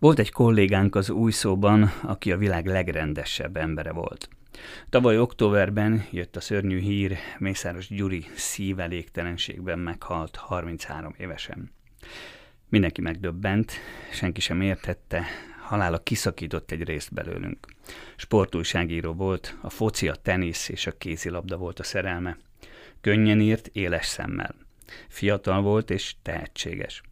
Volt egy kollégánk az új szóban, aki a világ legrendesebb embere volt. Tavaly októberben jött a szörnyű hír, Mészáros Gyuri szívelégtelenségben meghalt 33 évesen. Mindenki megdöbbent, senki sem értette, halála kiszakított egy részt belőlünk. Sportújságíró volt, a foci, a tenisz és a kézilabda volt a szerelme. Könnyen írt, éles szemmel. Fiatal volt és tehetséges.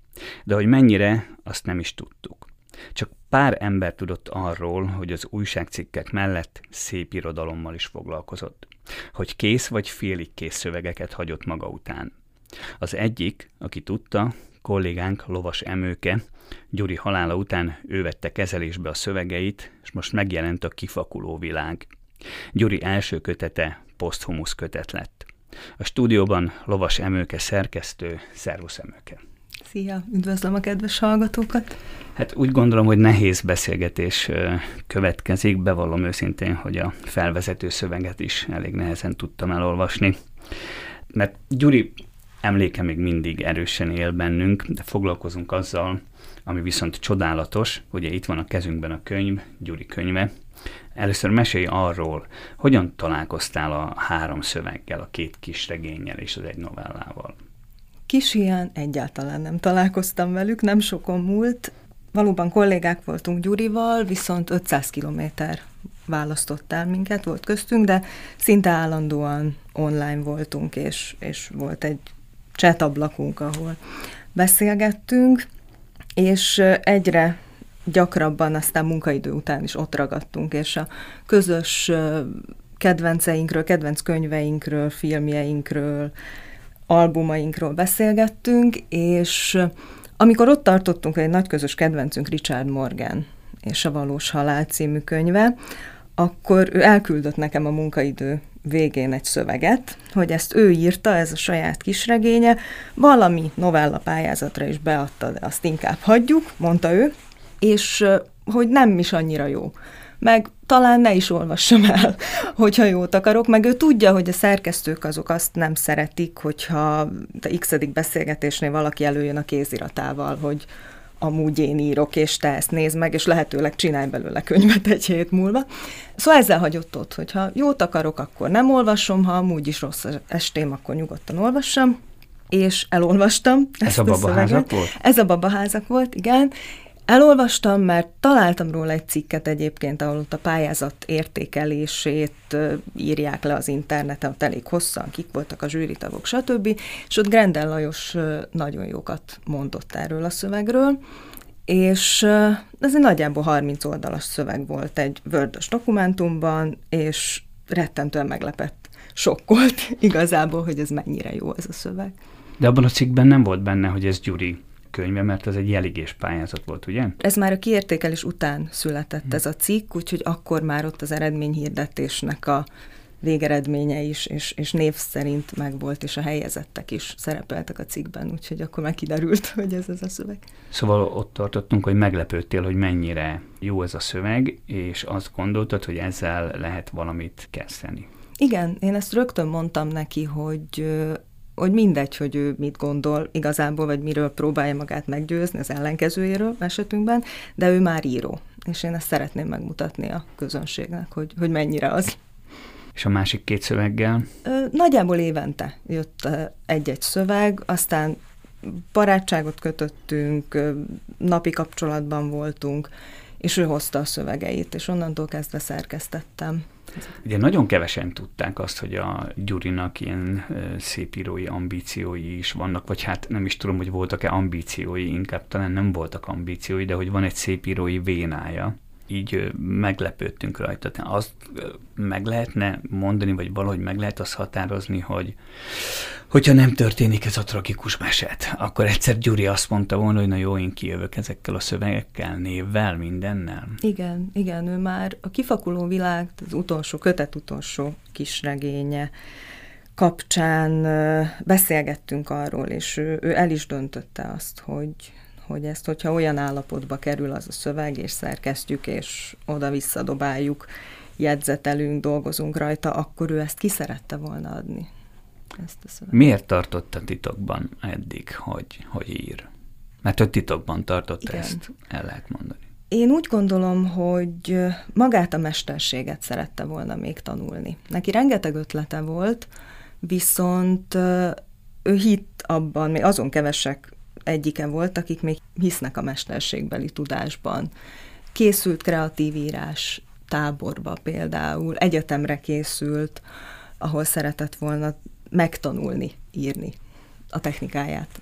De hogy mennyire, azt nem is tudtuk. Csak pár ember tudott arról, hogy az újságcikkek mellett szép irodalommal is foglalkozott. Hogy kész vagy félig kész szövegeket hagyott maga után. Az egyik, aki tudta, kollégánk Lovas Emőke, Gyuri halála után ő vette kezelésbe a szövegeit, és most megjelent a Kifakuló világ. Gyuri első kötete poszthumusz kötet lett. A stúdióban Lovas Emőke szerkesztő, Szervusz Emőke! Szia, üdvözlöm a kedves hallgatókat! Hát úgy gondolom, hogy nehéz beszélgetés következik. Bevallom őszintén, hogy a felvezető szöveget is elég nehezen tudtam elolvasni. Mert Gyuri emléke még mindig erősen él bennünk, de foglalkozunk azzal, ami viszont csodálatos, ugye itt van a kezünkben a könyv, Gyuri könyve. Először mesélj arról, hogyan találkoztál a három szöveggel, a két kis regényel és az egy novellával. Kis ilyen egyáltalán nem találkoztam velük, nem sokon múlt. Valóban kollégák voltunk Gyurival, viszont 500 kilométer választott el minket, volt köztünk, de szinte állandóan online voltunk, és, és volt egy chat ablakunk, ahol beszélgettünk, és egyre gyakrabban aztán munkaidő után is ott ragadtunk, és a közös kedvenceinkről, kedvenc könyveinkről, filmjeinkről, albumainkról beszélgettünk, és amikor ott tartottunk, egy nagy közös kedvencünk Richard Morgan és a Valós Halál című könyve, akkor ő elküldött nekem a munkaidő végén egy szöveget, hogy ezt ő írta, ez a saját kisregénye, valami novella pályázatra is beadta, de azt inkább hagyjuk, mondta ő, és hogy nem is annyira jó meg talán ne is olvassam el, hogyha jót akarok, meg ő tudja, hogy a szerkesztők azok azt nem szeretik, hogyha a x beszélgetésnél valaki előjön a kéziratával, hogy amúgy én írok, és te ezt nézd meg, és lehetőleg csinálj belőle könyvet egy hét múlva. Szóval ezzel hagyott ott, hogyha jót akarok, akkor nem olvasom, ha amúgy is rossz estém, akkor nyugodtan olvassam, és elolvastam. Ez a babaházak volt? Ez a babaházak volt, igen, Elolvastam, mert találtam róla egy cikket egyébként, ahol ott a pályázat értékelését írják le az interneten, ott elég hosszan, kik voltak a zsűritagok, stb. És ott Grendel Lajos nagyon jókat mondott erről a szövegről, és ez egy nagyjából 30 oldalas szöveg volt egy vördös dokumentumban, és rettentően meglepett, sokkolt igazából, hogy ez mennyire jó ez a szöveg. De abban a cikkben nem volt benne, hogy ez Gyuri könyve, mert ez egy jeligés pályázat volt, ugye? Ez már a kiértékelés után született hmm. ez a cikk, úgyhogy akkor már ott az eredményhirdetésnek a végeredménye is, és, és név szerint megvolt, és a helyezettek is szerepeltek a cikkben, úgyhogy akkor már kiderült, hogy ez az a szöveg. Szóval ott tartottunk, hogy meglepődtél, hogy mennyire jó ez a szöveg, és azt gondoltad, hogy ezzel lehet valamit kezdeni. Igen, én ezt rögtön mondtam neki, hogy hogy mindegy, hogy ő mit gondol igazából, vagy miről próbálja magát meggyőzni az ellenkezőjéről esetünkben, de ő már író, és én ezt szeretném megmutatni a közönségnek, hogy, hogy mennyire az. És a másik két szöveggel? Nagyjából évente jött egy-egy szöveg, aztán barátságot kötöttünk, napi kapcsolatban voltunk, és ő hozta a szövegeit, és onnantól kezdve szerkesztettem. Ugye nagyon kevesen tudták azt, hogy a Gyurinak ilyen szépírói ambíciói is vannak, vagy hát nem is tudom, hogy voltak-e ambíciói, inkább talán nem voltak ambíciói, de hogy van egy szépírói vénája így meglepődtünk rajta. Azt meg lehetne mondani, vagy valahogy meg lehet azt határozni, hogy hogyha nem történik ez a tragikus meset, akkor egyszer Gyuri azt mondta volna, hogy na jó, én kijövök ezekkel a szövegekkel, névvel, mindennel. Igen, igen, ő már a kifakuló világ, az utolsó, kötet utolsó kisregénye kapcsán beszélgettünk arról, és ő, ő el is döntötte azt, hogy, hogy ezt, hogyha olyan állapotba kerül az a szöveg, és szerkesztjük, és oda-vissza dobáljuk, jegyzetelünk, dolgozunk rajta, akkor ő ezt ki szerette volna adni. Ezt a szöveget. Miért tartotta titokban eddig, hogy, hogy ír? Mert ő titokban tartotta Igen. ezt, el lehet mondani. Én úgy gondolom, hogy magát a mesterséget szerette volna még tanulni. Neki rengeteg ötlete volt, viszont ő hitt abban, még azon kevesek egyike volt, akik még hisznek a mesterségbeli tudásban. Készült kreatív írás táborba például, egyetemre készült, ahol szeretett volna megtanulni írni a technikáját.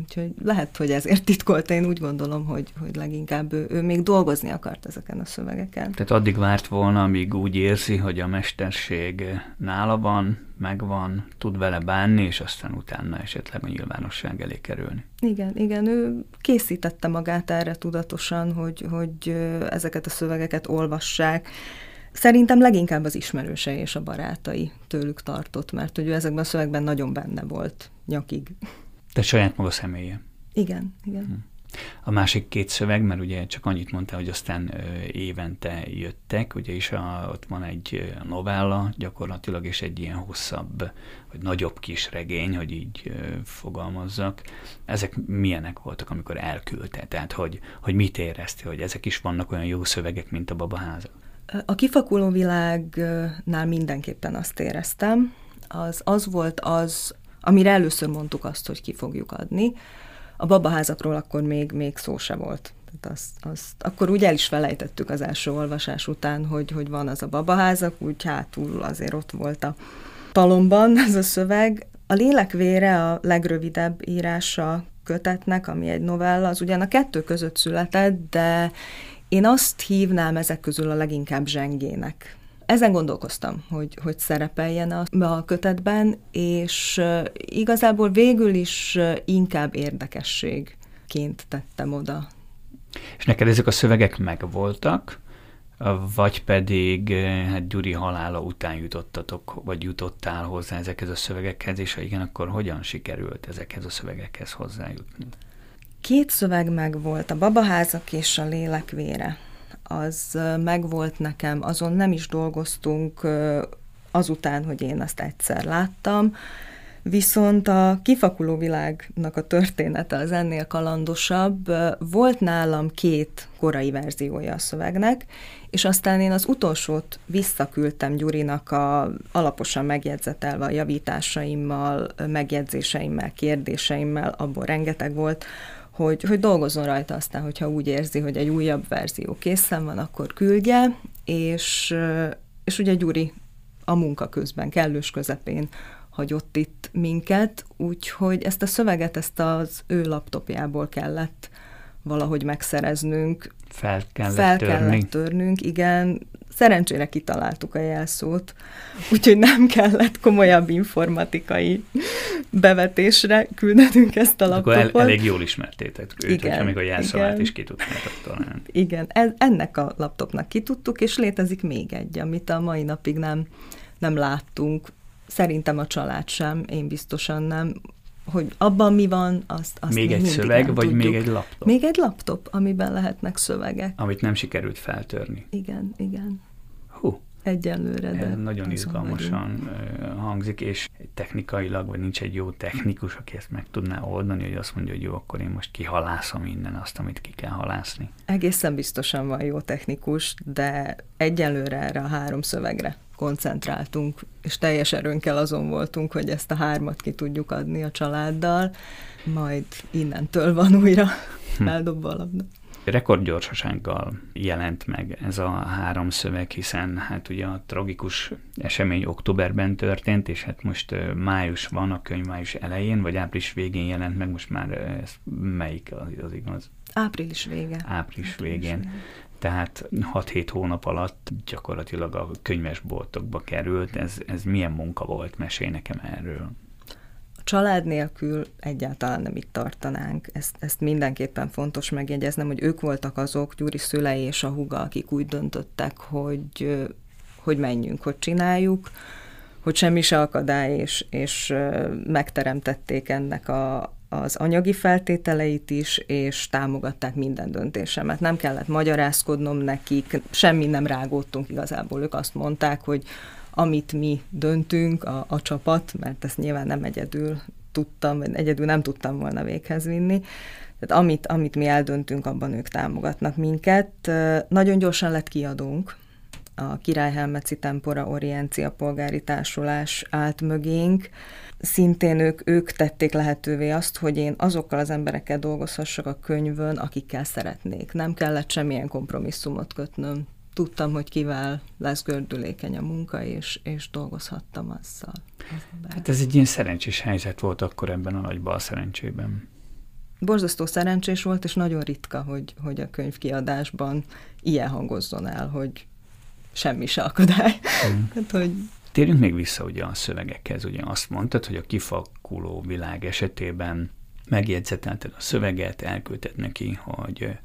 Úgyhogy lehet, hogy ezért titkolta, én úgy gondolom, hogy, hogy leginkább ő, ő még dolgozni akart ezeken a szövegeken. Tehát addig várt volna, amíg úgy érzi, hogy a mesterség nála van, megvan, tud vele bánni, és aztán utána esetleg a nyilvánosság elé kerülni. Igen, igen, ő készítette magát erre tudatosan, hogy, hogy ezeket a szövegeket olvassák. Szerintem leginkább az ismerősei és a barátai tőlük tartott, mert hogy ő ezekben a szövegben nagyon benne volt nyakig. Te saját maga személye. Igen, igen. Hm. A másik két szöveg, mert ugye csak annyit mondta, hogy aztán évente jöttek, ugye is a, ott van egy novella gyakorlatilag, és egy ilyen hosszabb, vagy nagyobb kis regény, hogy így fogalmazzak. Ezek milyenek voltak, amikor elküldte? Tehát, hogy, hogy mit érezti, hogy ezek is vannak olyan jó szövegek, mint a babaháza? A kifakuló világnál mindenképpen azt éreztem, az, az volt az, amire először mondtuk azt, hogy ki fogjuk adni. A babaházakról akkor még, még szó se volt. Tehát azt, azt, akkor úgy el is felejtettük az első olvasás után, hogy, hogy van az a babaházak, úgy hátul azért ott volt a talomban ez a szöveg. A lélekvére a legrövidebb írása kötetnek, ami egy novella, az ugyan a kettő között született, de én azt hívnám ezek közül a leginkább zsengének. Ezen gondolkoztam, hogy, hogy szerepeljen a, a kötetben, és igazából végül is inkább érdekességként tettem oda. És neked ezek a szövegek megvoltak, vagy pedig hát Gyuri halála után jutottatok, vagy jutottál hozzá ezekhez a szövegekhez, és ha igen, akkor hogyan sikerült ezekhez a szövegekhez hozzájutni? Két szöveg megvolt, a babaházak és a lélekvére az megvolt nekem, azon nem is dolgoztunk azután, hogy én azt egyszer láttam, Viszont a kifakuló világnak a története az ennél kalandosabb. Volt nálam két korai verziója a szövegnek, és aztán én az utolsót visszaküldtem Gyurinak a alaposan megjegyzetelve a javításaimmal, megjegyzéseimmel, kérdéseimmel, abból rengeteg volt, hogy, hogy dolgozzon rajta aztán, hogyha úgy érzi, hogy egy újabb verzió készen van, akkor küldje, és, és ugye Gyuri a munka közben, kellős közepén hagyott itt minket, úgyhogy ezt a szöveget, ezt az ő laptopjából kellett valahogy megszereznünk. Fel kellett Fel törni. kellett törnünk, igen. Szerencsére kitaláltuk a jelszót, úgyhogy nem kellett komolyabb informatikai bevetésre küldenünk ezt a laptopot. Akkor el, elég jól ismertétek őt, igen, hogyha még a jelszavát igen. is ki tudtátok találni. Igen, ez, ennek a laptopnak ki tudtuk, és létezik még egy, amit a mai napig nem, nem láttunk. Szerintem a család sem, én biztosan nem hogy abban mi van, azt, azt Még egy szöveg, vagy tudjuk. még egy laptop? Még egy laptop, amiben lehetnek szövegek. Amit nem sikerült feltörni. Igen, igen. Hú. Egyelőre, de... Ez nagyon izgalmasan vagyunk. hangzik, és technikailag, vagy nincs egy jó technikus, aki ezt meg tudná oldani, hogy azt mondja, hogy jó, akkor én most kihalászom minden azt, amit ki kell halászni. Egészen biztosan van jó technikus, de egyelőre erre a három szövegre koncentráltunk, és teljes erőnkkel azon voltunk, hogy ezt a hármat ki tudjuk adni a családdal, majd innentől van újra hm. eldobva a labda. Rekordgyorsasággal jelent meg ez a három szöveg, hiszen hát ugye a tragikus esemény októberben történt, és hát most május van, a könyv május elején, vagy április végén jelent meg, most már ez melyik az, az igaz? Április vége. Április, április végén. Vége tehát 6-7 hónap alatt gyakorlatilag a könyvesboltokba került. Ez, ez milyen munka volt? Mesélj nekem erről. A család nélkül egyáltalán nem itt tartanánk. Ezt, ezt mindenképpen fontos megjegyeznem, hogy ők voltak azok, Gyuri szülei és a huga, akik úgy döntöttek, hogy, hogy menjünk, hogy csináljuk, hogy semmi se akadály, és, és megteremtették ennek a, az anyagi feltételeit is, és támogatták minden döntésemet. Nem kellett magyarázkodnom nekik, semmi nem rágódtunk igazából. Ők azt mondták, hogy amit mi döntünk, a, a csapat, mert ezt nyilván nem egyedül tudtam, vagy egyedül nem tudtam volna véghez vinni, Tehát amit, amit mi eldöntünk, abban ők támogatnak minket. Nagyon gyorsan lett kiadónk, a Királyhelmeci Tempora Oriencia Polgári Társulás állt mögénk. Szintén ők, ők tették lehetővé azt, hogy én azokkal az emberekkel dolgozhassak a könyvön, akikkel szeretnék. Nem kellett semmilyen kompromisszumot kötnöm. Tudtam, hogy kivel lesz gördülékeny a munka, és, és dolgozhattam azzal. Hát ez egy ilyen szerencsés helyzet volt akkor ebben a nagy bal szerencsében borzasztó szerencsés volt, és nagyon ritka, hogy, hogy a könyvkiadásban ilyen hangozzon el, hogy semmi se akadály. Mm. hát, hogy... Térjünk még vissza ugye a szövegekhez. Ugye azt mondtad, hogy a kifakuló világ esetében megjegyzetelted a szöveget, elküldted neki, hogy,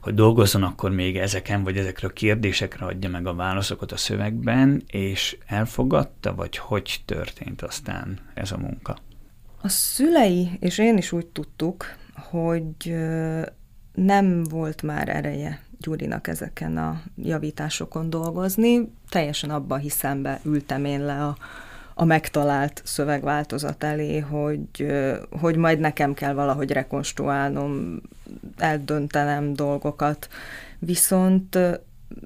hogy dolgozzon akkor még ezeken, vagy ezekre a kérdésekre adja meg a válaszokat a szövegben, és elfogadta, vagy hogy történt aztán ez a munka? A szülei és én is úgy tudtuk, hogy nem volt már ereje Gyurinak ezeken a javításokon dolgozni. Teljesen abba hiszem be, ültem én le a, a megtalált szövegváltozat elé, hogy, hogy majd nekem kell valahogy rekonstruálnom, eldöntenem dolgokat. Viszont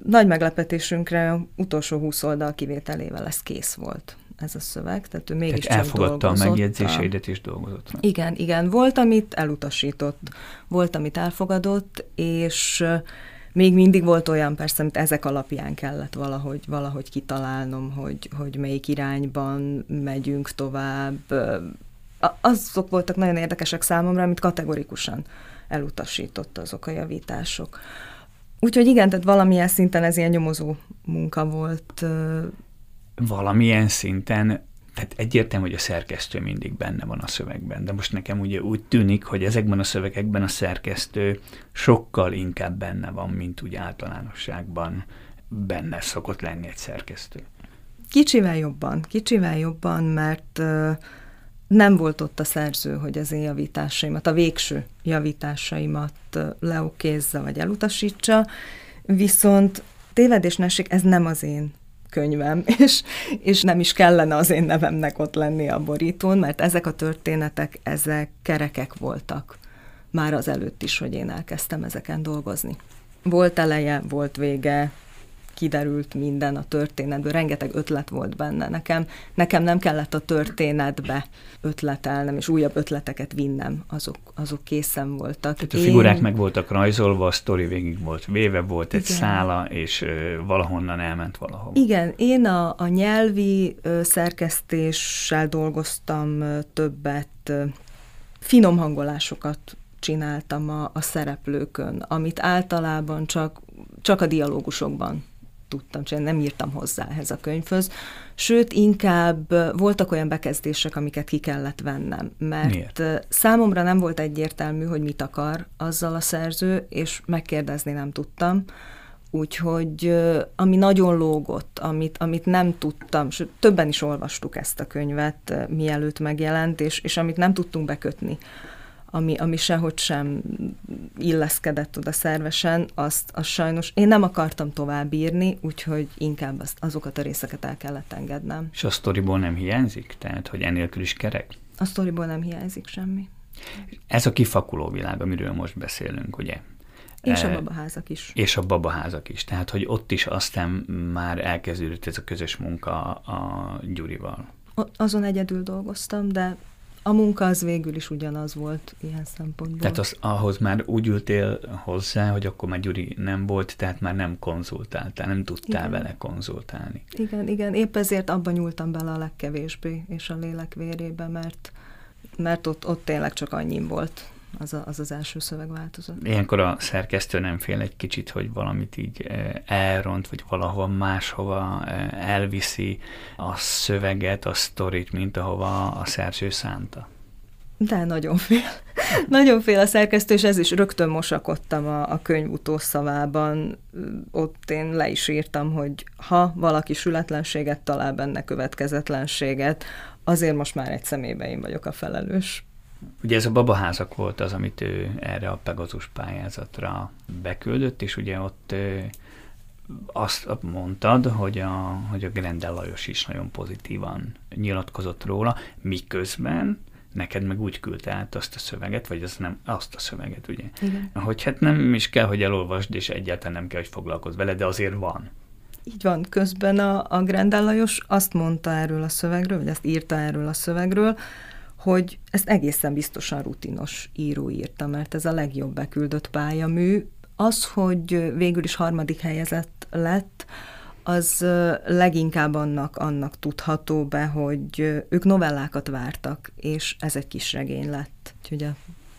nagy meglepetésünkre utolsó húsz oldal kivételével ez kész volt ez a szöveg, tehát ő mégis tehát elfogadta a megjegyzéseidet és dolgozott. Igen, igen, volt, amit elutasított, volt, amit elfogadott, és még mindig volt olyan persze, amit ezek alapján kellett valahogy, valahogy kitalálnom, hogy, hogy melyik irányban megyünk tovább. Azok voltak nagyon érdekesek számomra, amit kategorikusan elutasított azok a javítások. Úgyhogy igen, tehát valamilyen szinten ez ilyen nyomozó munka volt valamilyen szinten tehát egyértelmű, hogy a szerkesztő mindig benne van a szövegben, de most nekem ugye úgy tűnik, hogy ezekben a szövegekben a szerkesztő sokkal inkább benne van, mint úgy általánosságban benne szokott lenni egy szerkesztő. Kicsivel jobban, kicsivel jobban, mert nem volt ott a szerző, hogy az én javításaimat, a végső javításaimat leokézza vagy elutasítsa, viszont tévedés ez nem az én könyvem, és, és nem is kellene az én nevemnek ott lenni a borítón, mert ezek a történetek, ezek kerekek voltak már az előtt is, hogy én elkezdtem ezeken dolgozni. Volt eleje, volt vége, kiderült minden a történetből, rengeteg ötlet volt benne. Nekem, nekem nem kellett a történetbe ötletelnem, és újabb ötleteket vinnem, azok, azok készen voltak. Tehát a figurák Én... meg voltak rajzolva, a sztori végig volt véve, volt egy Igen. szála, és ö, valahonnan elment valahol. Igen, én a, a nyelvi ö, szerkesztéssel dolgoztam ö, többet, ö, finom hangolásokat csináltam a, a szereplőkön, amit általában csak, csak a dialógusokban tudtam csinálni, nem írtam hozzá ehhez a könyvhöz. Sőt, inkább voltak olyan bekezdések, amiket ki kellett vennem, mert Miért? számomra nem volt egyértelmű, hogy mit akar azzal a szerző, és megkérdezni nem tudtam. Úgyhogy ami nagyon lógott, amit, amit nem tudtam, sőt, többen is olvastuk ezt a könyvet, mielőtt megjelent, és, és amit nem tudtunk bekötni ami, ami sehogy sem illeszkedett oda szervesen, azt, azt sajnos én nem akartam tovább írni, úgyhogy inkább azt, azokat a részeket el kellett engednem. És a sztoriból nem hiányzik? Tehát, hogy enélkül is kerek? A sztoriból nem hiányzik semmi. Ez a kifakuló világ, amiről most beszélünk, ugye? És a e, babaházak is. És a babaházak is. Tehát, hogy ott is aztán már elkezdődött ez a közös munka a Gyurival. Azon egyedül dolgoztam, de a munka az végül is ugyanaz volt ilyen szempontból. Tehát az, ahhoz már úgy ültél hozzá, hogy akkor már Gyuri nem volt, tehát már nem konzultáltál, nem tudtál igen. vele konzultálni. Igen, igen, épp ezért abban nyúltam bele a legkevésbé, és a lélek vérébe, mert, mert ott, ott tényleg csak annyi volt az, a, az az első szövegváltozat. Ilyenkor a szerkesztő nem fél egy kicsit, hogy valamit így eh, elront, vagy valahova máshova eh, elviszi a szöveget, a sztorit, mint ahova a szerző szánta. De nagyon fél. nagyon fél a szerkesztő, és ez is rögtön mosakodtam a, a könyv utószavában. Ott én le is írtam, hogy ha valaki sületlenséget talál benne következetlenséget, azért most már egy szemébe én vagyok a felelős. Ugye ez a babaházak volt az, amit ő erre a Pegazus pályázatra beküldött, és ugye ott azt mondtad, hogy a, hogy a Grendel Lajos is nagyon pozitívan nyilatkozott róla, miközben neked meg úgy küldte át azt a szöveget, vagy az nem azt a szöveget, ugye? Igen. Hogy hát nem is kell, hogy elolvasd, és egyáltalán nem kell, hogy foglalkozz vele, de azért van. Így van, közben a, a Grendel Lajos azt mondta erről a szövegről, vagy azt írta erről a szövegről, hogy ezt egészen biztosan rutinos író írta, mert ez a legjobb beküldött pályamű. Az, hogy végül is harmadik helyezett lett, az leginkább annak, annak tudható be, hogy ők novellákat vártak, és ez egy kis regény lett. Úgyhogy a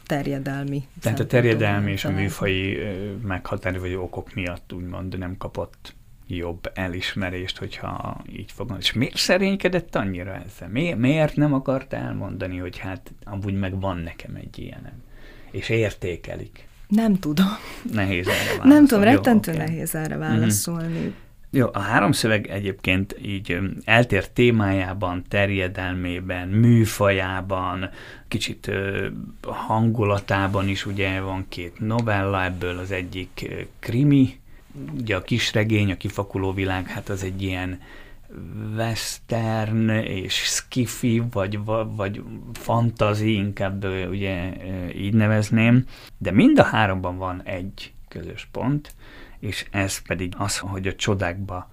terjedelmi. Tehát a terjedelmi és a műfai meghatározó okok miatt úgymond nem kapott jobb elismerést, hogyha így fogom. És miért szerénykedett annyira ezzel? Mi, miért nem akart elmondani, hogy hát amúgy meg van nekem egy ilyenem? És értékelik. Nem tudom. Nehéz erre válaszolni. Nem tudom, rettentő okay. nehéz erre mhm. válaszolni. Mm-hmm. Jó, a három szöveg egyébként így eltér témájában, terjedelmében, műfajában, kicsit hangulatában is ugye van két novella, ebből az egyik krimi, ugye a kisregény, a kifakuló világ, hát az egy ilyen western és skifi, vagy, vagy fantazi, inkább ugye így nevezném, de mind a háromban van egy közös pont, és ez pedig az, hogy a csodákba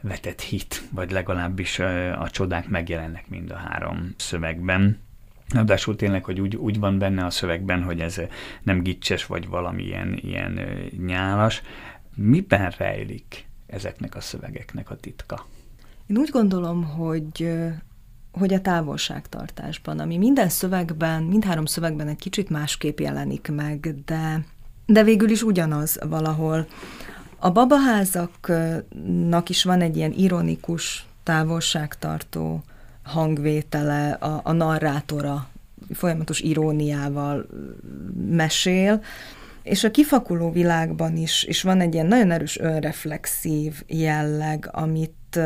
vetett hit, vagy legalábbis a csodák megjelennek mind a három szövegben. Ráadásul tényleg, hogy úgy, úgy van benne a szövegben, hogy ez nem gicses, vagy valamilyen ilyen nyálas. Miben rejlik ezeknek a szövegeknek a titka? Én úgy gondolom, hogy hogy a távolságtartásban, ami minden szövegben, mindhárom szövegben egy kicsit másképp jelenik meg, de de végül is ugyanaz valahol. A babaházaknak is van egy ilyen ironikus, távolságtartó hangvétele, a, a narrátora folyamatos iróniával mesél, és a kifakuló világban is, is van egy ilyen nagyon erős önreflexív jelleg, amit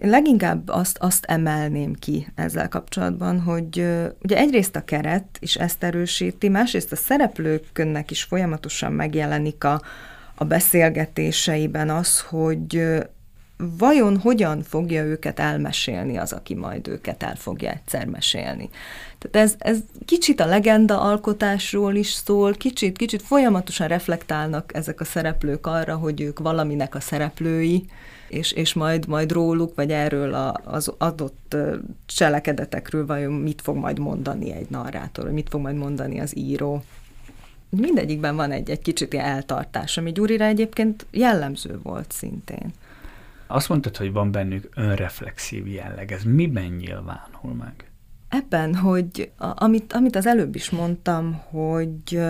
leginkább azt, azt emelném ki ezzel kapcsolatban, hogy ugye egyrészt a keret is ezt erősíti, másrészt a szereplőknek is folyamatosan megjelenik a, a beszélgetéseiben az, hogy vajon hogyan fogja őket elmesélni az, aki majd őket el fogja egyszer mesélni. Tehát ez, ez kicsit a legenda alkotásról is szól, kicsit, kicsit folyamatosan reflektálnak ezek a szereplők arra, hogy ők valaminek a szereplői, és, és majd, majd róluk, vagy erről a, az adott cselekedetekről vajon mit fog majd mondani egy narrátor, vagy mit fog majd mondani az író. Mindegyikben van egy, egy kicsit ilyen eltartás, ami Gyurira egyébként jellemző volt szintén. Azt mondtad, hogy van bennük önreflexív jelleg. Ez miben nyilvánul meg? Ebben, hogy amit, amit az előbb is mondtam, hogy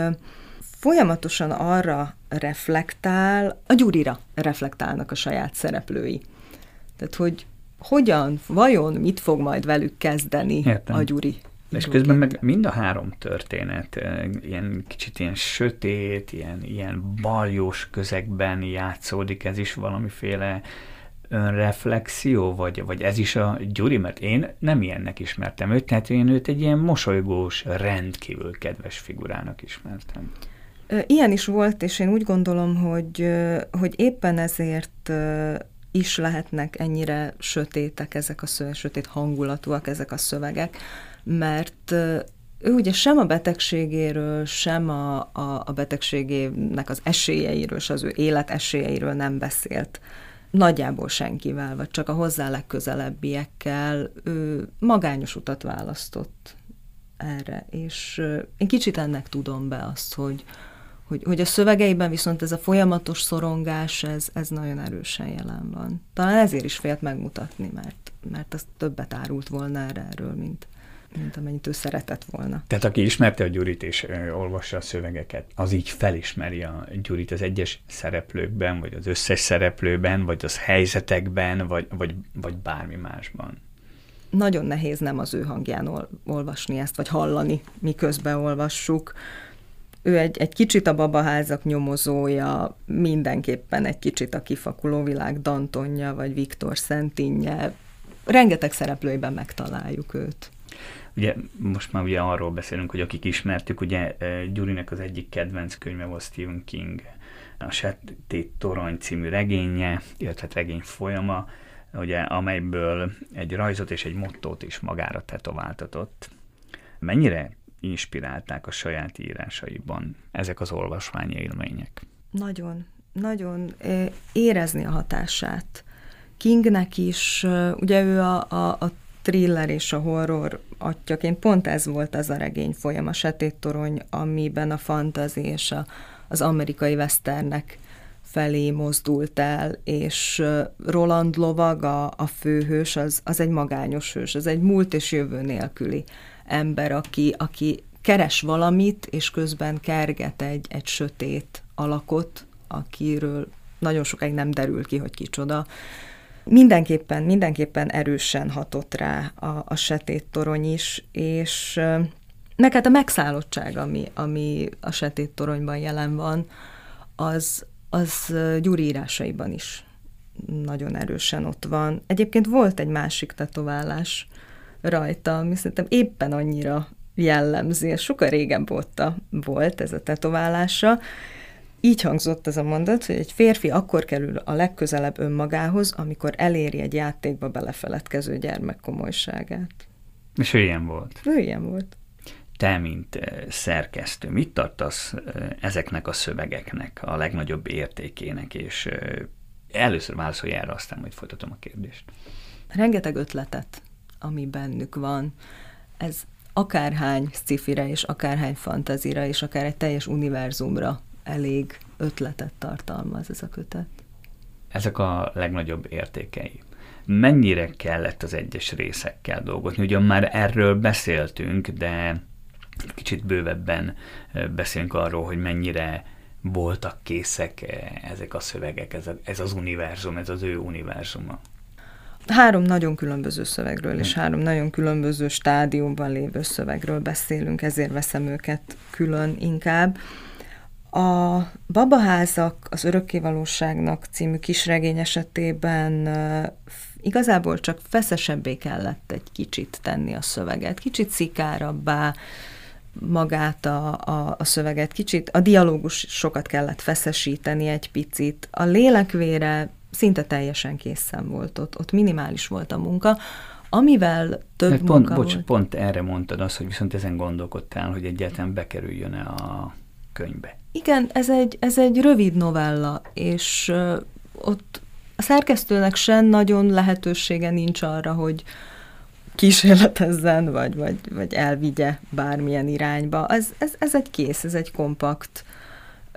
folyamatosan arra reflektál, a Gyurira reflektálnak a saját szereplői. Tehát, hogy hogyan, vajon mit fog majd velük kezdeni Értem. a Gyuri. És közben meg mind a három történet ilyen kicsit ilyen sötét, ilyen, ilyen baljós közegben játszódik, ez is valamiféle önreflexió, vagy, vagy ez is a Gyuri, mert én nem ilyennek ismertem őt, tehát én őt egy ilyen mosolygós, rendkívül kedves figurának ismertem. Ilyen is volt, és én úgy gondolom, hogy, hogy éppen ezért is lehetnek ennyire sötétek ezek a szövegek, sötét hangulatúak ezek a szövegek, mert ő ugye sem a betegségéről, sem a, a, a betegségének az esélyeiről, és az ő élet esélyeiről nem beszélt nagyjából senkivel, vagy csak a hozzá legközelebbiekkel. Ő magányos utat választott erre, és én kicsit ennek tudom be azt, hogy, hogy, hogy a szövegeiben viszont ez a folyamatos szorongás, ez, ez nagyon erősen jelen van. Talán ezért is félt megmutatni, mert, mert az többet árult volna erről, mint, mint amennyit ő szeretett volna. Tehát aki ismerte a Gyurit és olvassa a szövegeket, az így felismeri a Gyurit az egyes szereplőkben, vagy az összes szereplőben, vagy az helyzetekben, vagy, vagy, vagy bármi másban. Nagyon nehéz nem az ő hangján olvasni ezt, vagy hallani, miközben olvassuk ő egy, egy kicsit a babaházak nyomozója, mindenképpen egy kicsit a kifakuló világ Dantonja, vagy Viktor Szentinje. Rengeteg szereplőiben megtaláljuk őt. Ugye most már ugye arról beszélünk, hogy akik ismertük, ugye eh, Gyurinek az egyik kedvenc könyve volt Stephen King, a Sötét Torony című regénye, illetve regény folyama, ugye, amelyből egy rajzot és egy mottót is magára tetováltatott Mennyire inspirálták a saját írásaiban ezek az olvasmányélmények? Nagyon, nagyon érezni a hatását. Kingnek is, ugye ő a, a, a thriller és a horror atyaként pont ez volt az a regény folyam, a Setét Torony, amiben a fantazi és a, az amerikai westernek felé mozdult el, és Roland Lovag, a, a főhős, az, az egy magányos hős, az egy múlt és jövő nélküli ember, aki, aki keres valamit, és közben kerget egy, egy sötét alakot, akiről nagyon sokáig nem derül ki, hogy kicsoda. Mindenképpen, mindenképpen erősen hatott rá a, a setét torony is, és meg hát a megszállottság, ami, ami a setét toronyban jelen van, az, az Gyuri írásaiban is nagyon erősen ott van. Egyébként volt egy másik tetoválás rajta, ami szerintem éppen annyira jellemzi, ez sokkal régen volt, volt ez a tetoválása. Így hangzott ez a mondat, hogy egy férfi akkor kerül a legközelebb önmagához, amikor eléri egy játékba belefeledkező gyermek komolyságát. És ő ilyen volt. Ő ilyen volt. Te, mint szerkesztő, mit tartasz ezeknek a szövegeknek a legnagyobb értékének, és először válaszolj erre, aztán majd folytatom a kérdést. Rengeteg ötletet, ami bennük van. Ez akárhány scifire és akárhány fantazira és akár egy teljes univerzumra elég ötletet tartalmaz ez a kötet. Ezek a legnagyobb értékei. Mennyire kellett az egyes részekkel dolgozni? Ugyan már erről beszéltünk, de kicsit bővebben beszélünk arról, hogy mennyire voltak készek ezek a szövegek, ez, a, ez az univerzum, ez az ő univerzuma. Három nagyon különböző szövegről és hm. három nagyon különböző stádiumban lévő szövegről beszélünk, ezért veszem őket külön inkább. A Babaházak az örökkévalóságnak című kisregény esetében igazából csak feszesebbé kellett egy kicsit tenni a szöveget, kicsit szikárabbá, magát a, a, a szöveget, kicsit a dialógus sokat kellett feszesíteni egy picit. A lélekvére szinte teljesen készen volt ott, ott minimális volt a munka, amivel több Mert pont, munka bocs, volt. pont erre mondtad azt, hogy viszont ezen gondolkodtál, hogy egyáltalán bekerüljön-e a könyvbe. Igen, ez egy, ez egy rövid novella, és uh, ott a szerkesztőnek sem nagyon lehetősége nincs arra, hogy kísérletezzen, vagy, vagy, vagy elvigye bármilyen irányba. Ez, ez, ez egy kész, ez egy kompakt,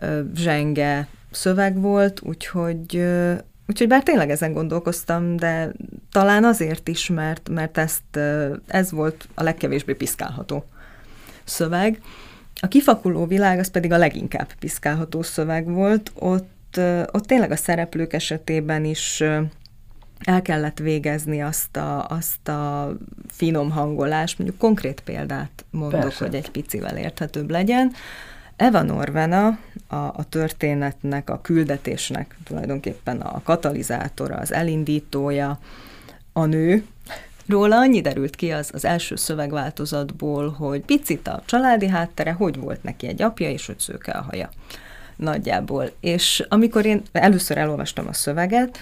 uh, zsenge szöveg volt, úgyhogy Úgyhogy bár tényleg ezen gondolkoztam, de talán azért is, mert, mert ezt, ez volt a legkevésbé piszkálható szöveg. A kifakuló világ az pedig a leginkább piszkálható szöveg volt. Ott, ott tényleg a szereplők esetében is el kellett végezni azt a, azt a finom hangolást, mondjuk konkrét példát mondok, Persze. hogy egy picivel érthetőbb legyen. Eva Norvena a, a történetnek, a küldetésnek tulajdonképpen a katalizátora, az elindítója, a nő, Róla annyi derült ki az, az első szövegváltozatból, hogy picit a családi háttere, hogy volt neki egy apja, és hogy szőke a haja nagyjából. És amikor én először elolvastam a szöveget,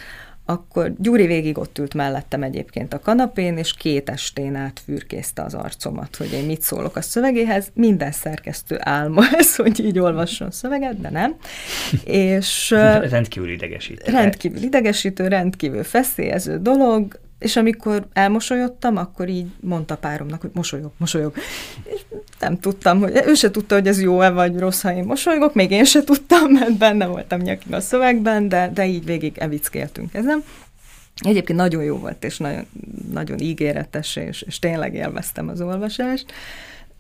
akkor Gyuri végig ott ült mellettem egyébként a kanapén, és két estén át fürkészte az arcomat, hogy én mit szólok a szövegéhez. Minden szerkesztő álma ez, hogy így olvasson szöveget, de nem. És, rendkívül idegesítő. Rendkívül idegesítő, rendkívül feszélyező dolog, és amikor elmosolyodtam, akkor így mondta páromnak, hogy mosolyog, mosolyog. És nem tudtam, hogy ő se tudta, hogy ez jó-e vagy rossz, ha én mosolygok, még én se tudtam, mert benne voltam nyakig a szövegben, de, de így végig evickéltünk ezen. Egyébként nagyon jó volt, és nagyon, nagyon ígéretes, és, és tényleg élveztem az olvasást.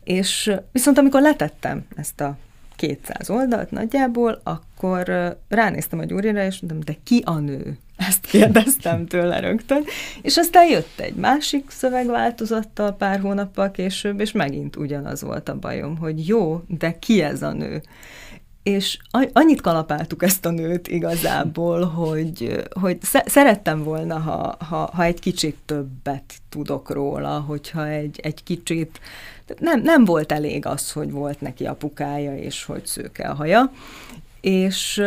És viszont amikor letettem ezt a 200 oldalt nagyjából, akkor ránéztem a Gyurira, és mondtam, de ki a nő? Ezt kérdeztem tőle rögtön. És aztán jött egy másik szövegváltozattal pár hónappal később, és megint ugyanaz volt a bajom, hogy jó, de ki ez a nő? És annyit kalapáltuk ezt a nőt igazából, hogy, hogy szerettem volna, ha, ha, ha egy kicsit többet tudok róla, hogyha egy, egy kicsit nem, nem volt elég az, hogy volt neki apukája, és hogy szőke a haja, és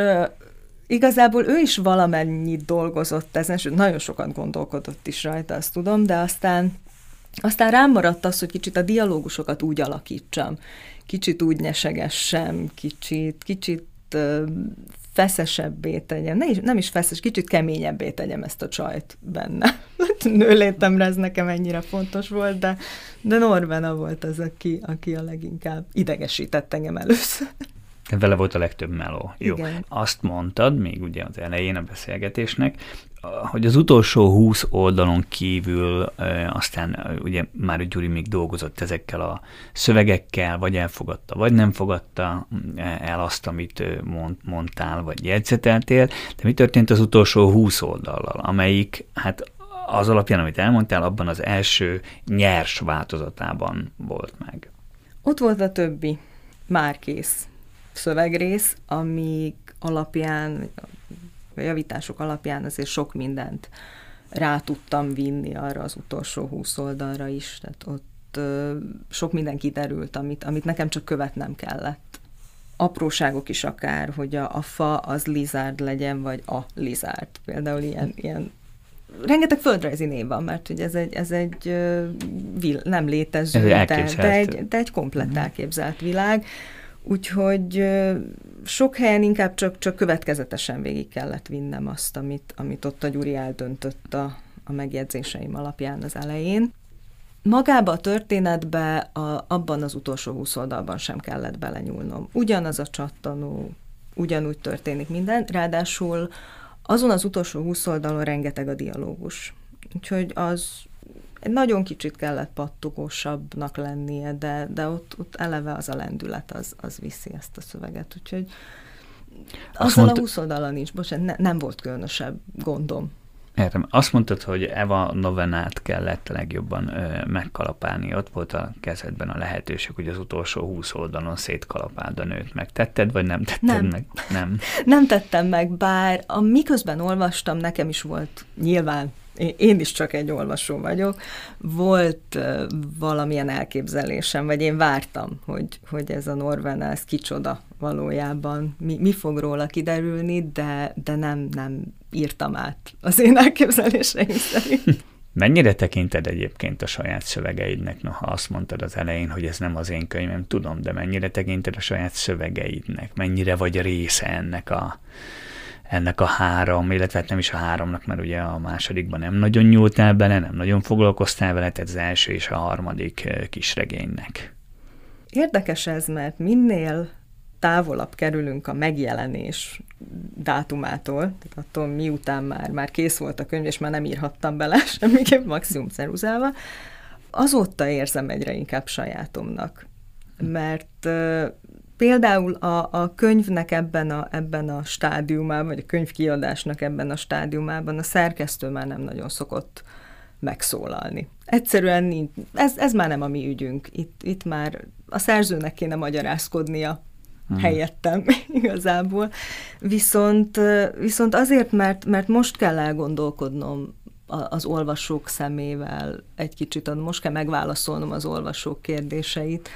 igazából ő is valamennyit dolgozott ezen, és nagyon sokat gondolkodott is rajta, azt tudom, de aztán Aztán rám maradt az, hogy kicsit a dialógusokat úgy alakítsam, kicsit úgy nyesegessem, kicsit, kicsit feszesebbé tegyem, ne is, nem is feszes, kicsit keményebbé tegyem ezt a csajt benne. Nőlétemre ez nekem ennyire fontos volt, de, de Norvena volt az, aki, aki a leginkább idegesített engem először. Vele volt a legtöbb meló. Jó. Igen. Azt mondtad, még ugye az elején a beszélgetésnek, hogy az utolsó 20 oldalon kívül aztán ugye már Gyuri még dolgozott ezekkel a szövegekkel, vagy elfogadta, vagy nem fogadta el azt, amit mond, mondtál, vagy jegyzeteltél, de mi történt az utolsó 20 oldallal, amelyik hát az alapján, amit elmondtál, abban az első nyers változatában volt meg. Ott volt a többi, már kész szövegrész, amik alapján, a javítások alapján azért sok mindent rá tudtam vinni arra az utolsó húsz oldalra is, tehát ott ö, sok minden kiderült, amit, amit nekem csak követnem kellett. Apróságok is akár, hogy a, a fa az lizárd legyen, vagy a lizárd. Például ilyen, ilyen rengeteg földrajzi név van, mert hogy ez egy, ez egy vil, nem létező, ez de, de, egy, de egy komplett uh-huh. elképzelt világ. Úgyhogy sok helyen inkább csak, csak következetesen végig kellett vinnem azt, amit, amit ott a Gyuri eldöntött a, a megjegyzéseim alapján az elején. Magába a történetbe a, abban az utolsó húsz oldalban sem kellett belenyúlnom. Ugyanaz a csattanó, ugyanúgy történik minden, ráadásul azon az utolsó húsz oldalon rengeteg a dialógus. Úgyhogy az egy nagyon kicsit kellett pattogósabbnak lennie, de, de ott, ott eleve az a lendület, az, az viszi ezt a szöveget. Úgyhogy Azt azzal mondta... a 20 oldalon nincs, bocsánat, ne, nem volt különösebb gondom. Értem. Azt mondtad, hogy Eva Novenát kellett legjobban ö, megkalapálni. Ott volt a kezedben a lehetőség, hogy az utolsó húsz oldalon szétkalapáld a nőt. Megtetted, vagy nem tetted nem. meg? Nem. nem tettem meg, bár a miközben olvastam, nekem is volt nyilván én is csak egy olvasó vagyok, volt valamilyen elképzelésem, vagy én vártam, hogy, hogy ez a Norven, ez kicsoda valójában, mi, mi fog róla kiderülni, de, de nem, nem írtam át az én elképzeléseim szerint. Mennyire tekinted egyébként a saját szövegeidnek, noha azt mondtad az elején, hogy ez nem az én könyvem, tudom, de mennyire tekinted a saját szövegeidnek? Mennyire vagy része ennek a, ennek a három, illetve hát nem is a háromnak, mert ugye a másodikban nem nagyon nyúltál bele, nem nagyon foglalkoztál vele, tehát az első és a harmadik eh, kisregénynek. Érdekes ez, mert minél távolabb kerülünk a megjelenés dátumától, tehát attól miután már, már kész volt a könyv, és már nem írhattam bele semmiképp, maximum ceruzával, azóta érzem egyre inkább sajátomnak. Mert Például a, a könyvnek ebben a, ebben a stádiumában, vagy a könyvkiadásnak ebben a stádiumában a szerkesztő már nem nagyon szokott megszólalni. Egyszerűen nincs, ez, ez már nem a mi ügyünk. Itt, itt már a szerzőnek kéne magyarázkodnia hmm. helyettem igazából. Viszont, viszont azért, mert, mert most kell elgondolkodnom az olvasók szemével egy kicsit, most kell megválaszolnom az olvasók kérdéseit,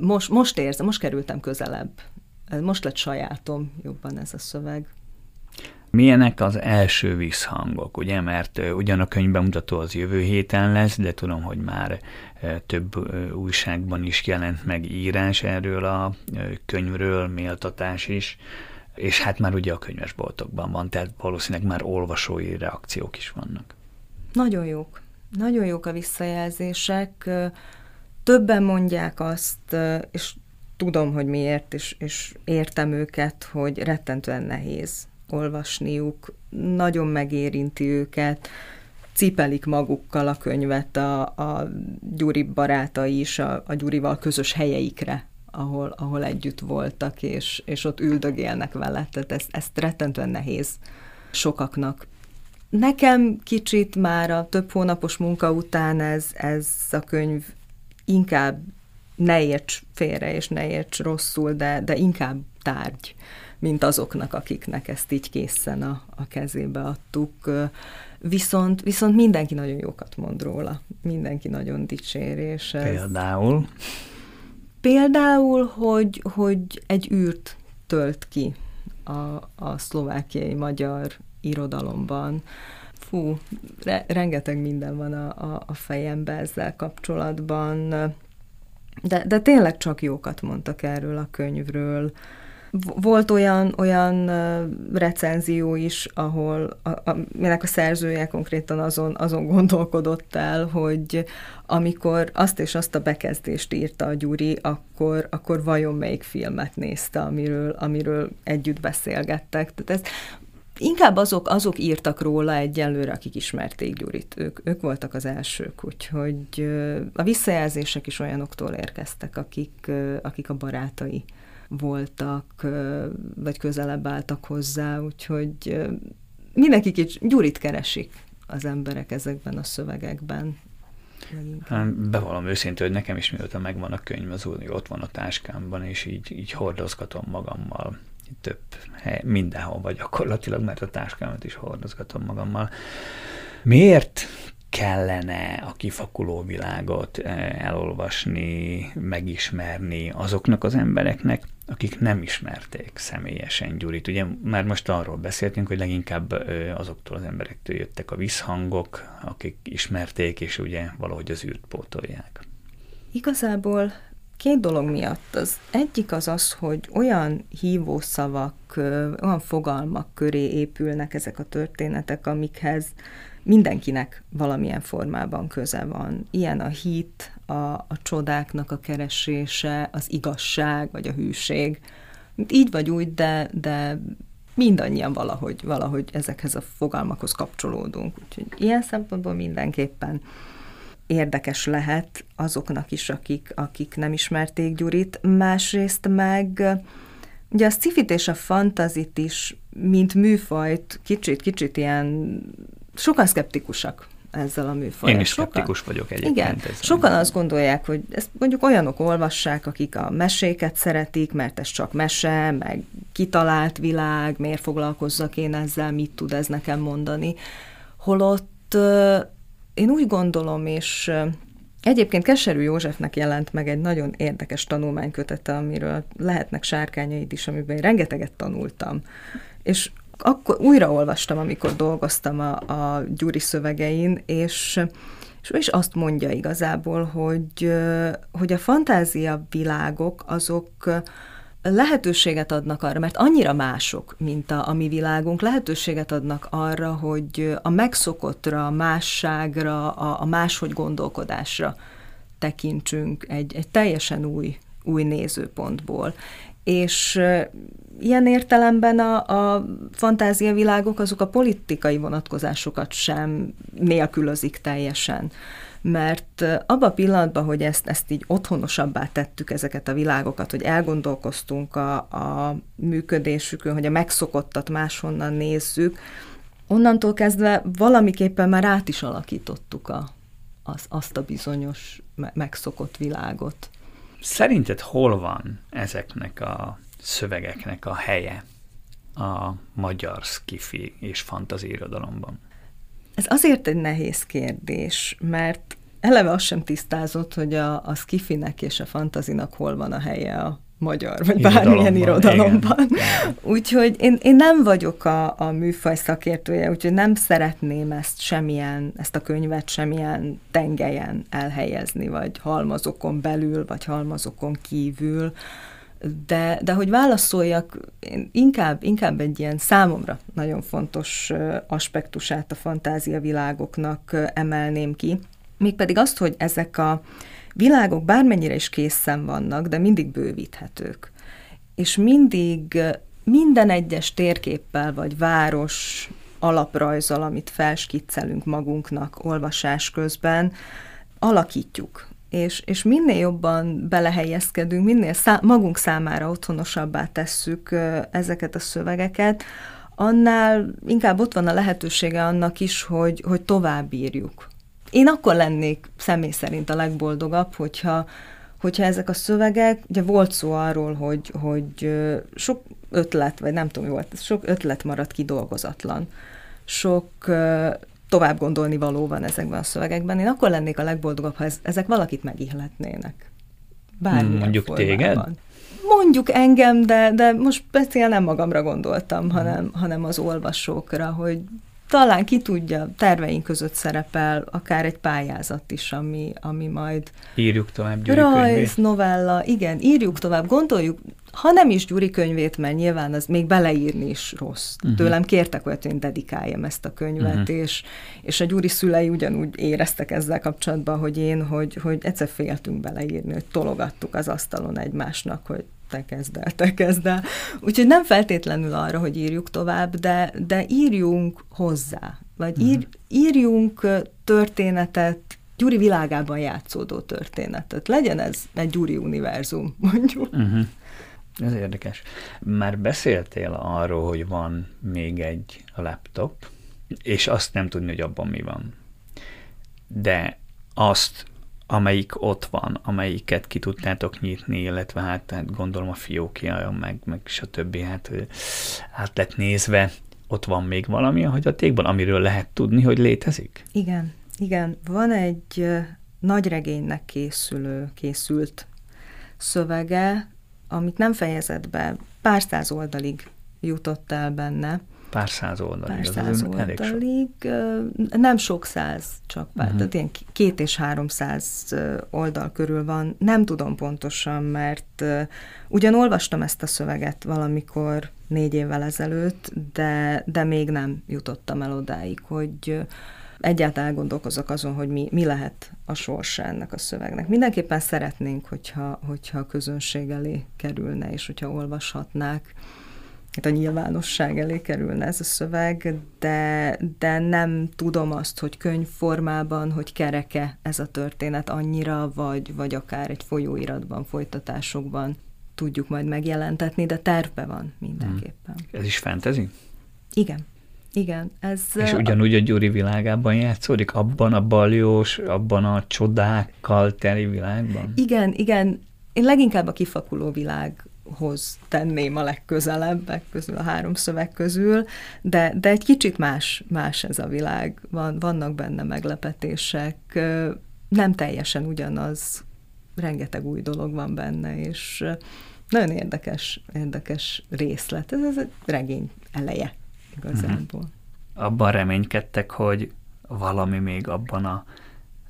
most, most érzem, most kerültem közelebb. Most lett sajátom jobban ez a szöveg. Milyenek az első visszhangok, ugye, mert ugyan a könyvbemutató az jövő héten lesz, de tudom, hogy már több újságban is jelent meg írás erről a könyvről, méltatás is, és hát már ugye a könyvesboltokban van, tehát valószínűleg már olvasói reakciók is vannak. Nagyon jók. Nagyon jók a visszajelzések. Többen mondják azt, és tudom, hogy miért, és, és értem őket, hogy rettentően nehéz olvasniuk, nagyon megérinti őket, cipelik magukkal a könyvet a, a Gyuri barátai is a, a Gyurival közös helyeikre, ahol, ahol együtt voltak, és, és ott üldögélnek vele. Tehát ezt, ezt rettentően nehéz sokaknak. Nekem kicsit már a több hónapos munka után ez, ez a könyv inkább ne érts félre, és ne érts rosszul, de, de inkább tárgy, mint azoknak, akiknek ezt így készen a, a kezébe adtuk. Viszont, viszont mindenki nagyon jókat mond róla, mindenki nagyon dicsér, és ez... Például? Például, hogy, hogy egy űrt tölt ki a, a szlovákiai magyar irodalomban, Fú, re- rengeteg minden van a, a, a fejemben ezzel kapcsolatban, de, de tényleg csak jókat mondtak erről a könyvről. Volt olyan, olyan recenzió is, ahol a, a, a szerzője konkrétan azon, azon gondolkodott el, hogy amikor azt és azt a bekezdést írta a Gyuri, akkor, akkor vajon melyik filmet nézte, amiről, amiről együtt beszélgettek. Tehát ez Inkább azok, azok írtak róla egyelőre, akik ismerték Gyurit. Ők, ők voltak az elsők, úgyhogy a visszajelzések is olyanoktól érkeztek, akik, akik a barátai voltak, vagy közelebb álltak hozzá, úgyhogy mindenki kicsit Gyurit keresik az emberek ezekben a szövegekben. Hát, bevallom őszintén, hogy nekem is mióta megvan a könyv, az úgy ott van a táskámban, és így, így hordozgatom magammal több hely, mindenhol vagy gyakorlatilag, mert a táskámat is hordozgatom magammal. Miért kellene a kifakuló világot eh, elolvasni, megismerni azoknak az embereknek, akik nem ismerték személyesen Gyurit. Ugye már most arról beszéltünk, hogy leginkább azoktól az emberektől jöttek a visszhangok, akik ismerték, és ugye valahogy az űrt pótolják. Igazából két dolog miatt. Az egyik az az, hogy olyan hívószavak, olyan fogalmak köré épülnek ezek a történetek, amikhez mindenkinek valamilyen formában köze van. Ilyen a hit, a, a csodáknak a keresése, az igazság, vagy a hűség. Így vagy úgy, de, de mindannyian valahogy, valahogy ezekhez a fogalmakhoz kapcsolódunk. Úgyhogy ilyen szempontból mindenképpen érdekes lehet azoknak is, akik, akik nem ismerték Gyurit. Másrészt meg ugye a szifit és a fantazit is, mint műfajt, kicsit-kicsit ilyen sokan szkeptikusak ezzel a műfajjal. Én is szkeptikus sokan, vagyok egyébként. Igen, ezzel. sokan azt gondolják, hogy ezt mondjuk olyanok olvassák, akik a meséket szeretik, mert ez csak mese, meg kitalált világ, miért foglalkozzak én ezzel, mit tud ez nekem mondani. Holott én úgy gondolom, és Egyébként Keserű Józsefnek jelent meg egy nagyon érdekes tanulmánykötete, amiről lehetnek sárkányaid is, amiben én rengeteget tanultam. És akkor újraolvastam, amikor dolgoztam a, a Gyuri szövegein, és, és azt mondja igazából, hogy, hogy a fantázia világok azok lehetőséget adnak arra, mert annyira mások, mint a, a mi világunk, lehetőséget adnak arra, hogy a megszokottra, a másságra, a, a máshogy gondolkodásra tekintsünk egy, egy teljesen új, új nézőpontból. És ilyen értelemben a, a fantáziavilágok azok a politikai vonatkozásokat sem nélkülözik teljesen mert abban a pillanatban, hogy ezt, ezt így otthonosabbá tettük ezeket a világokat, hogy elgondolkoztunk a, a működésükön, hogy a megszokottat máshonnan nézzük, onnantól kezdve valamiképpen már át is alakítottuk a, az, azt a bizonyos megszokott világot. Szerinted hol van ezeknek a szövegeknek a helye a magyar skifi és fantazírodalomban? Ez azért egy nehéz kérdés, mert eleve azt sem tisztázott, hogy a, a skifinek és a fantazinak hol van a helye a magyar, vagy bármilyen irodalomban. Úgyhogy én, én nem vagyok a, a műfaj szakértője, úgyhogy nem szeretném ezt semmilyen, ezt a könyvet semmilyen tengelyen elhelyezni, vagy halmazokon belül, vagy halmazokon kívül. De, de hogy válaszoljak, én inkább, inkább egy ilyen számomra nagyon fontos aspektusát a fantázia világoknak emelném ki, mégpedig azt, hogy ezek a világok bármennyire is készen vannak, de mindig bővíthetők. És mindig minden egyes térképpel vagy város alaprajzal, amit felskiccelünk magunknak olvasás közben, alakítjuk és, és minél jobban belehelyezkedünk, minél szá- magunk számára otthonosabbá tesszük ezeket a szövegeket, annál inkább ott van a lehetősége annak is, hogy, hogy tovább írjuk. Én akkor lennék személy szerint a legboldogabb, hogyha, hogyha ezek a szövegek, ugye volt szó arról, hogy, hogy sok ötlet, vagy nem tudom, mi volt, sok ötlet maradt kidolgozatlan. Sok tovább gondolni való van ezekben a szövegekben. Én akkor lennék a legboldogabb, ha ez, ezek valakit megihletnének. Bármilyen Mondjuk formában. téged? Mondjuk engem, de, de most speciál nem magamra gondoltam, hmm. hanem, hanem az olvasókra, hogy talán ki tudja, terveink között szerepel akár egy pályázat is, ami, ami majd... Írjuk tovább Gyuri Rajz, könyvét. novella, igen, írjuk tovább, gondoljuk, ha nem is Gyuri könyvét, mert nyilván az még beleírni is rossz. Uh-huh. Tőlem kértek olyat, hogy én dedikáljam ezt a könyvet, uh-huh. és, és a Gyuri szülei ugyanúgy éreztek ezzel kapcsolatban, hogy én, hogy, hogy egyszer féltünk beleírni, hogy tologattuk az asztalon egymásnak, hogy te kezd el, te kezd el. Úgyhogy nem feltétlenül arra, hogy írjuk tovább, de, de írjunk hozzá, vagy ír, uh-huh. írjunk történetet, Gyuri világában játszódó történetet. Legyen ez egy Gyuri univerzum, mondjuk. Uh-huh. Ez érdekes. Már beszéltél arról, hogy van még egy laptop, és azt nem tudni, hogy abban mi van. De azt, amelyik ott van, amelyiket ki tudtátok nyitni, illetve hát, hát gondolom a fiókja, meg, meg stb. Hát, hát lett nézve, ott van még valami a hagyatékban, amiről lehet tudni, hogy létezik? Igen, igen. Van egy nagy regénynek készülő, készült szövege, amit nem fejezett be, pár száz oldalig jutott el benne. Pár száz oldalig. Pár száz oldalig. Nem sok száz, csak pár, uh-huh. tehát ilyen két és háromszáz oldal körül van. Nem tudom pontosan, mert ugyan olvastam ezt a szöveget valamikor négy évvel ezelőtt, de, de még nem jutottam el odáig, hogy egyáltalán gondolkozok azon, hogy mi, mi lehet a sorsa ennek a szövegnek. Mindenképpen szeretnénk, hogyha, hogyha a közönség elé kerülne, és hogyha olvashatnák, hát a nyilvánosság elé kerülne ez a szöveg, de, de nem tudom azt, hogy könyvformában, hogy kereke ez a történet annyira, vagy, vagy akár egy folyóiratban, folytatásokban tudjuk majd megjelentetni, de tervbe van mindenképpen. Ez is fantasy? Igen. Igen, ez... És ugyanúgy a Gyuri világában játszódik? Abban a baljós, abban a csodákkal teli világban? Igen, igen. Én leginkább a kifakuló világhoz tenném a legközelebbek közül, a három szöveg közül, de, de egy kicsit más, más ez a világ. Van, vannak benne meglepetések, nem teljesen ugyanaz, rengeteg új dolog van benne, és nagyon érdekes, érdekes részlet. Ez, ez egy regény eleje igazából. Uh-huh. Abban reménykedtek, hogy valami még abban a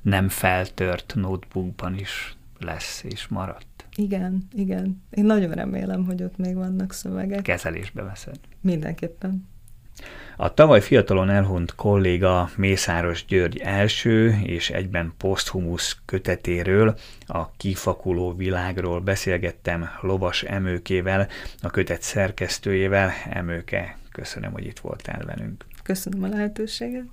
nem feltört notebookban is lesz és maradt. Igen, igen. Én nagyon remélem, hogy ott még vannak szövegek. Kezelésbe veszed. Mindenképpen. A tavaly fiatalon elhunyt kolléga Mészáros György első és egyben poszthumusz kötetéről, a kifakuló világról beszélgettem Lovas Emőkével, a kötet szerkesztőjével. Emőke, köszönöm, hogy itt voltál velünk. Köszönöm a lehetőséget.